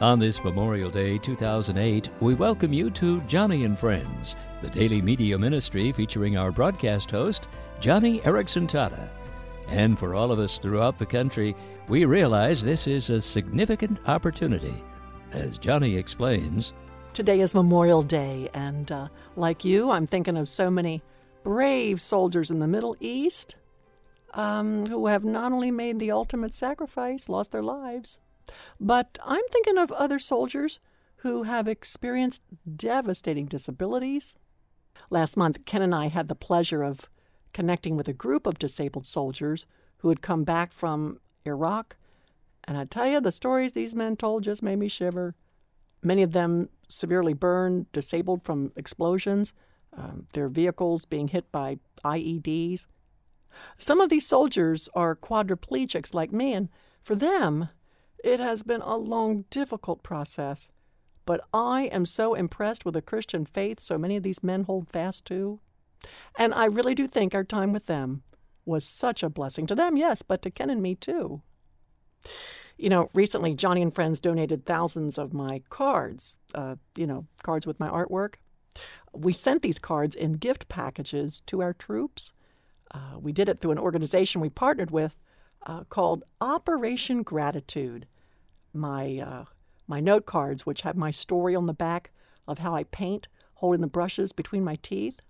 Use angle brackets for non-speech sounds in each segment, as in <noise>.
On this Memorial Day 2008, we welcome you to Joni and Friends, the daily media ministry featuring our broadcast host, Joni Eareckson Tada. And for all of us throughout the country, we realize this is a significant opportunity. As Joni explains, Today is Memorial Day, and uh, like you, I'm thinking of so many brave soldiers in the Middle East um, who have not only made the ultimate sacrifice, lost their lives, but I'm thinking of other soldiers who have experienced devastating disabilities. Last month, Ken and I had the pleasure of connecting with a group of disabled soldiers who had come back from Iraq. And I tell you, the stories these men told just made me shiver. Many of them severely burned, disabled from explosions, um, their vehicles being hit by IEDs. Some of these soldiers are quadriplegics like me, and for them, it has been a long, difficult process. But I am so impressed with the Christian faith so many of these men hold fast to. And I really do think our time with them was such a blessing to them, yes, but to Ken and me too. You know, recently Joni and Friends donated thousands of my cards, uh, you know, cards with my artwork. We sent these cards in gift packages to our troops. Uh, we did it through an organization we partnered with uh, called Operation Gratitude. My uh, my note cards, which have my story on the back of how I paint, holding the brushes between my teeth.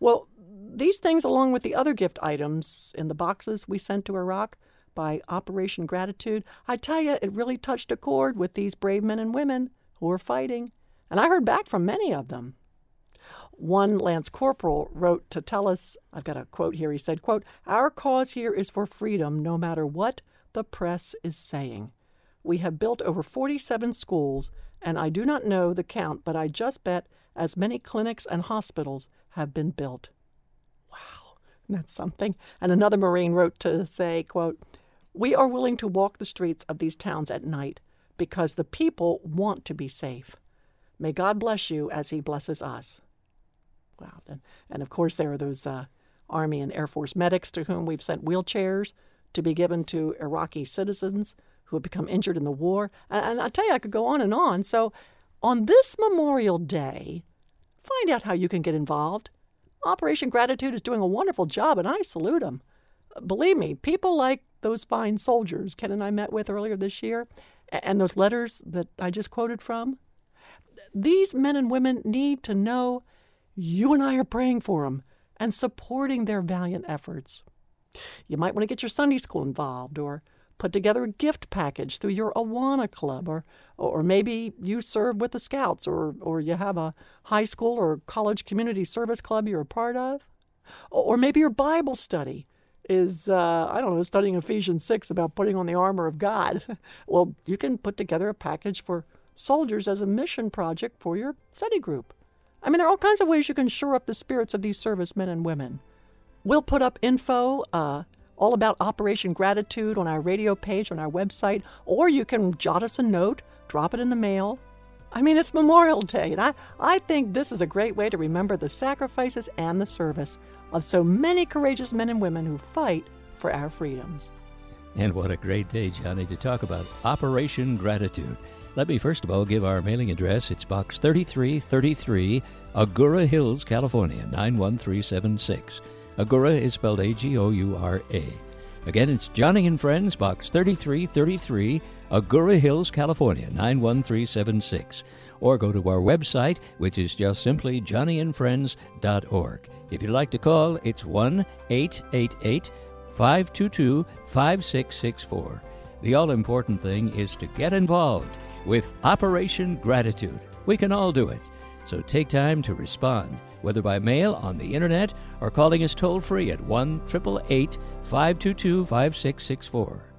Well, these things, along with the other gift items in the boxes we sent to Iraq by Operation Gratitude, I tell you, it really touched a chord with these brave men and women who are fighting. And I heard back from many of them. One Lance Corporal wrote to tell us, I've got a quote here. He said, quote, Our cause here is for freedom no matter what the press is saying. We have built over 47 schools, and I do not know the count, but I just bet as many clinics and hospitals have been built. Wow, that's something. And another Marine wrote to say, quote, We are willing to walk the streets of these towns at night because the people want to be safe. May God bless you as He blesses us. Wow. And, and of course, there are those uh, Army and Air Force medics to whom we've sent wheelchairs to be given to Iraqi citizens who have become injured in the war. And, and I tell you, I could go on and on. So, on this Memorial Day, find out how you can get involved. Operation Gratitude is doing a wonderful job, and I salute them. Believe me, people like those fine soldiers Ken and I met with earlier this year, and those letters that I just quoted from, these men and women need to know you and I are praying for them and supporting their valiant efforts. You might want to get your Sunday school involved or put together a gift package through your Awana club or or maybe you serve with the scouts or or you have a high school or college community service club you're a part of or maybe your Bible study is uh, I don't know studying Ephesians 6 about putting on the armor of God. <laughs> well, you can put together a package for soldiers as a mission project for your study group. I mean, there are all kinds of ways you can shore up the spirits of these servicemen and women. We'll put up info uh, all about Operation Gratitude on our radio page on our website, or you can jot us a note, drop it in the mail. I mean, it's Memorial Day, and I, I think this is a great way to remember the sacrifices and the service of so many courageous men and women who fight for our freedoms. And what a great day, Joni, to talk about Operation Gratitude. Let me first of all give our mailing address. It's Box 3333, Agoura Hills, California, 91376. Agoura is spelled A G O U R A. Again, it's Joni and Friends, Box 3333, Agoura Hills, California, 91376. Or go to our website, which is just simply joniandfriends.org. If you'd like to call, it's 1 888 522 5664. The all important thing is to get involved with Operation Gratitude. We can all do it. So take time to respond, whether by mail, on the internet, or calling us toll free at 1 522 5664.